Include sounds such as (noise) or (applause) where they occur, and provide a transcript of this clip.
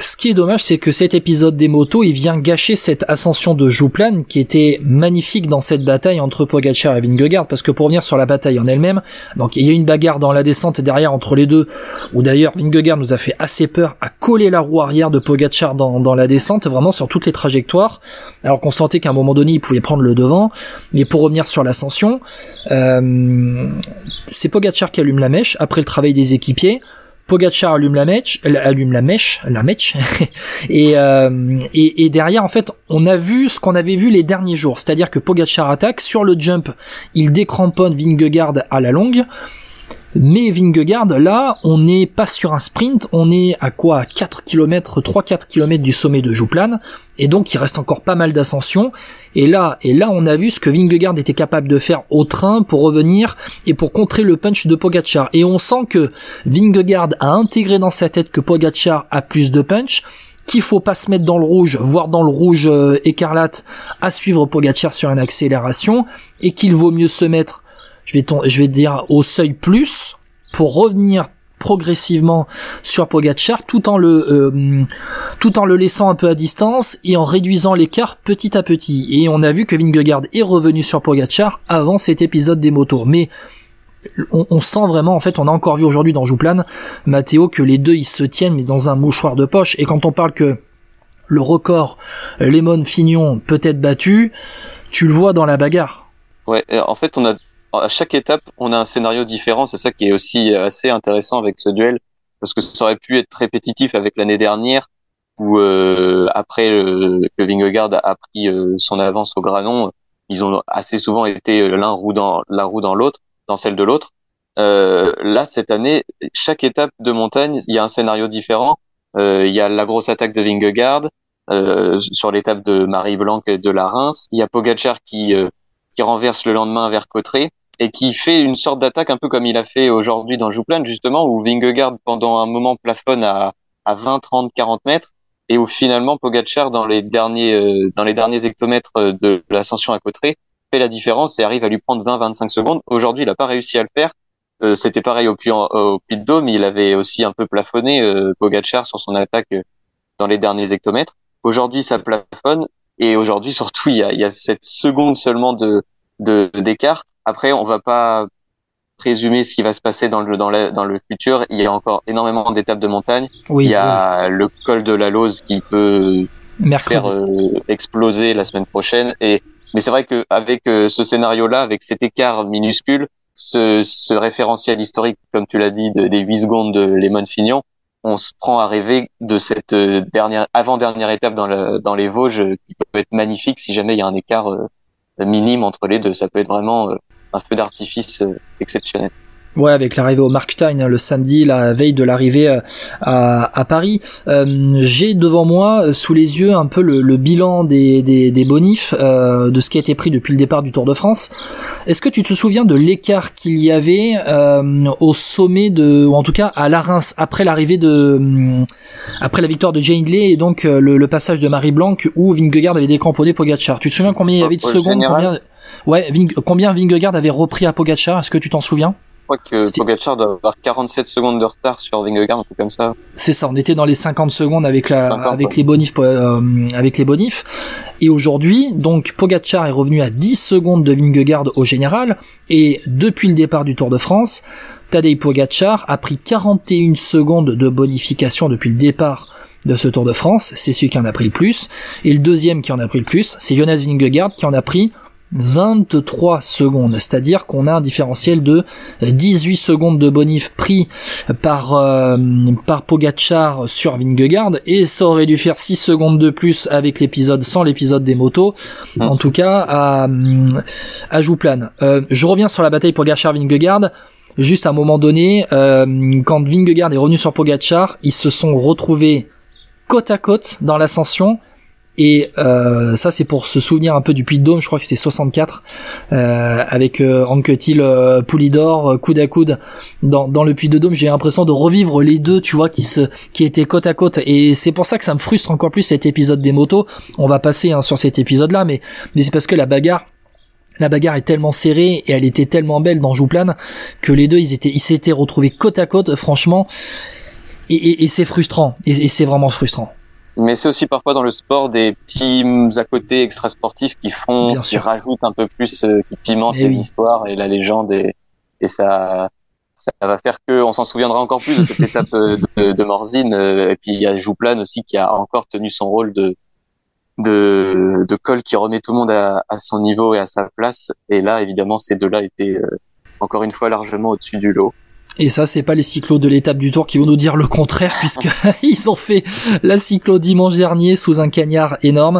ce qui est dommage, c'est que cet épisode des motos, il vient gâcher cette ascension de Jouplan qui était magnifique dans cette bataille entre Pogacar et Vingegaard, parce que pour revenir sur la bataille en elle-même, donc il y a une bagarre dans la descente derrière entre les deux, où d'ailleurs Vingegaard nous a fait assez peur à coller la roue arrière de Pogacar dans, la descente, vraiment sur toutes les trajectoires, alors qu'on sentait qu'à un moment donné il pouvait prendre le devant, mais pour revenir sur l'ascension, euh, c'est Pogacar qui allume la mèche après le travail des équipiers. Pogacar allume la mèche, allume la mèche, la mèche, (laughs) et, euh, et, et derrière en fait on a vu ce qu'on avait vu les derniers jours, c'est-à-dire que Pogacar attaque sur le jump, il décramponne Vingegaard à la longue, mais Vingegaard, là, on n'est pas sur un sprint, on est à quoi 4 km, 3-4 km du sommet de Jouplan, et donc il reste encore pas mal d'ascension. Et là, et là, on a vu ce que Vingegaard était capable de faire au train pour revenir et pour contrer le punch de Pogacar. Et on sent que Vingegaard a intégré dans sa tête que Pogacar a plus de punch, qu'il faut pas se mettre dans le rouge, voire dans le rouge euh, écarlate, à suivre Pogacar sur une accélération, et qu'il vaut mieux se mettre je vais, je vais dire au seuil plus pour revenir progressivement sur Pogacar tout en le euh, tout en le laissant un peu à distance et en réduisant l'écart petit à petit. Et on a vu que Vingegaard est revenu sur Pogacar avant cet épisode des motos. Mais on, sent vraiment en fait on a encore vu aujourd'hui dans Jouplan Matteo que les deux ils se tiennent mais dans un mouchoir de poche. Et quand on parle que le record Lemon Fignon peut être battu tu le vois dans la bagarre. Ouais en fait on a à chaque étape, on a un scénario différent. C'est ça qui est aussi assez intéressant avec ce duel, parce que ça aurait pu être répétitif avec l'année dernière, où euh, après euh, que Vingegaard a pris euh, son avance au Granon, ils ont assez souvent été l'un roue dans la roue dans l'autre, dans celle de l'autre. là, cette année, chaque étape de montagne, il y a un scénario différent. il y a la grosse attaque de Vingegaard sur l'étape de Marie Blanc et de la Reims. Il y a Pogacar qui qui renverse le lendemain vers Cotteret et qui fait une sorte d'attaque un peu comme il a fait aujourd'hui dans Jouplan justement où Vingegaard pendant un moment plafonne à, à 20, 30, 40 mètres et où finalement Pogacar dans les derniers euh, dans les derniers hectomètres de l'ascension à Cotteret fait la différence et arrive à lui prendre 20, 25 secondes. Aujourd'hui, il n'a pas réussi à le faire. Euh, C'était pareil au puits, au puits de Dôme, il avait aussi un peu plafonné euh, Pogacar sur son attaque euh, dans les derniers hectomètres. Aujourd'hui, ça plafonne et aujourd'hui (laughs) surtout il y a, il y a cette seconde seulement de d'écart après, on va pas présumer ce qui va se passer dans le dans le, dans le futur. Il y a encore énormément d'étapes de montagne. Oui, il y a le col de la Lose qui peut faire euh, exploser la semaine prochaine. Et mais c'est vrai que avec euh, ce scénario-là, avec cet écart minuscule, ce, ce référentiel historique, comme tu l'as dit, de, des 8 secondes de Lemon Fignon, on se prend à rêver de cette euh, dernière avant-dernière étape dans, le, dans les Vosges qui peut être magnifique si jamais il y a un écart minime entre les deux. Ça peut être vraiment un feu d'artifice euh, exceptionnel. Ouais, avec l'arrivée au Markstein le samedi, la veille de l'arrivée euh, à, à, Paris, euh, j'ai devant moi sous les yeux un peu le, bilan des, des, des bonifs de ce qui a été pris depuis le départ du Tour de France. Est-ce que tu te souviens de l'écart qu'il y avait au sommet de, ou en tout cas à la Reims après l'arrivée de, après la victoire de Jane Lee et donc le, passage de Marie Blanc où Vingegaard avait décramponné Pogacar? Tu te souviens combien il y avait de secondes Ouais, combien Vingegaard avait repris à Pogacar Est-ce que tu t'en souviens? Je crois que Pogacar doit avoir 47 secondes de retard sur Vingegaard, un truc comme ça. C'est ça, on était dans les 50 secondes avec la, avec les bonifs, euh, avec les bonifs. Et aujourd'hui, donc, Pogacar est revenu à 10 secondes de Vingegaard au général. Et depuis le départ du Tour de France, Tadej Pogacar a pris 41 secondes de bonification depuis le départ de ce Tour de France. C'est celui qui en a pris le plus. Et le deuxième qui en a pris le plus, c'est Jonas Vingegaard qui en a pris 23 secondes, c'est-à-dire qu'on a un différentiel de 18 secondes de bonif pris par euh, par Pogachar sur Vingegaard et ça aurait dû faire 6 secondes de plus avec l'épisode sans l'épisode des motos, ah. en tout cas à à Jouplan. Euh, je reviens sur la bataille Pogachar Vingegaard. Juste à un moment donné, euh, quand Vingegaard est revenu sur Pogachar, ils se sont retrouvés côte à côte dans l'ascension et euh, ça, c'est pour se souvenir un peu du Puy de Dôme. Je crois que c'était 64 euh, avec euh, Anquetil euh, Poulidor euh, coude à coude dans, dans le Puy de Dôme. J'ai l'impression de revivre les deux, tu vois, qui se qui étaient côte à côte. Et c'est pour ça que ça me frustre encore plus cet épisode des motos. On va passer hein, sur cet épisode-là, mais, mais c'est parce que la bagarre la bagarre est tellement serrée et elle était tellement belle dans Jouplan que les deux ils étaient ils s'étaient retrouvés côte à côte franchement et, et, c'est frustrant, et, c'est vraiment frustrant. Mais c'est aussi parfois dans le sport des teams à côté extrasportifs qui font, qui rajoutent un peu plus, euh, qui pimentent les histoires et la légende et, et ça, ça va faire que on s'en souviendra encore plus de cette (laughs) étape euh, de, de Morzine. Euh, et puis il y a Jouplan aussi qui a encore tenu son rôle de de, de col qui remet tout le monde à, à, son niveau et à sa place. Et là, évidemment, ces deux-là étaient encore une fois largement au-dessus du lot. Et ça, c'est pas les cyclos de l'étape du Tour qui vont nous dire le contraire, puisque (laughs) ils ont fait la cyclo dimanche dernier sous un cagnard énorme.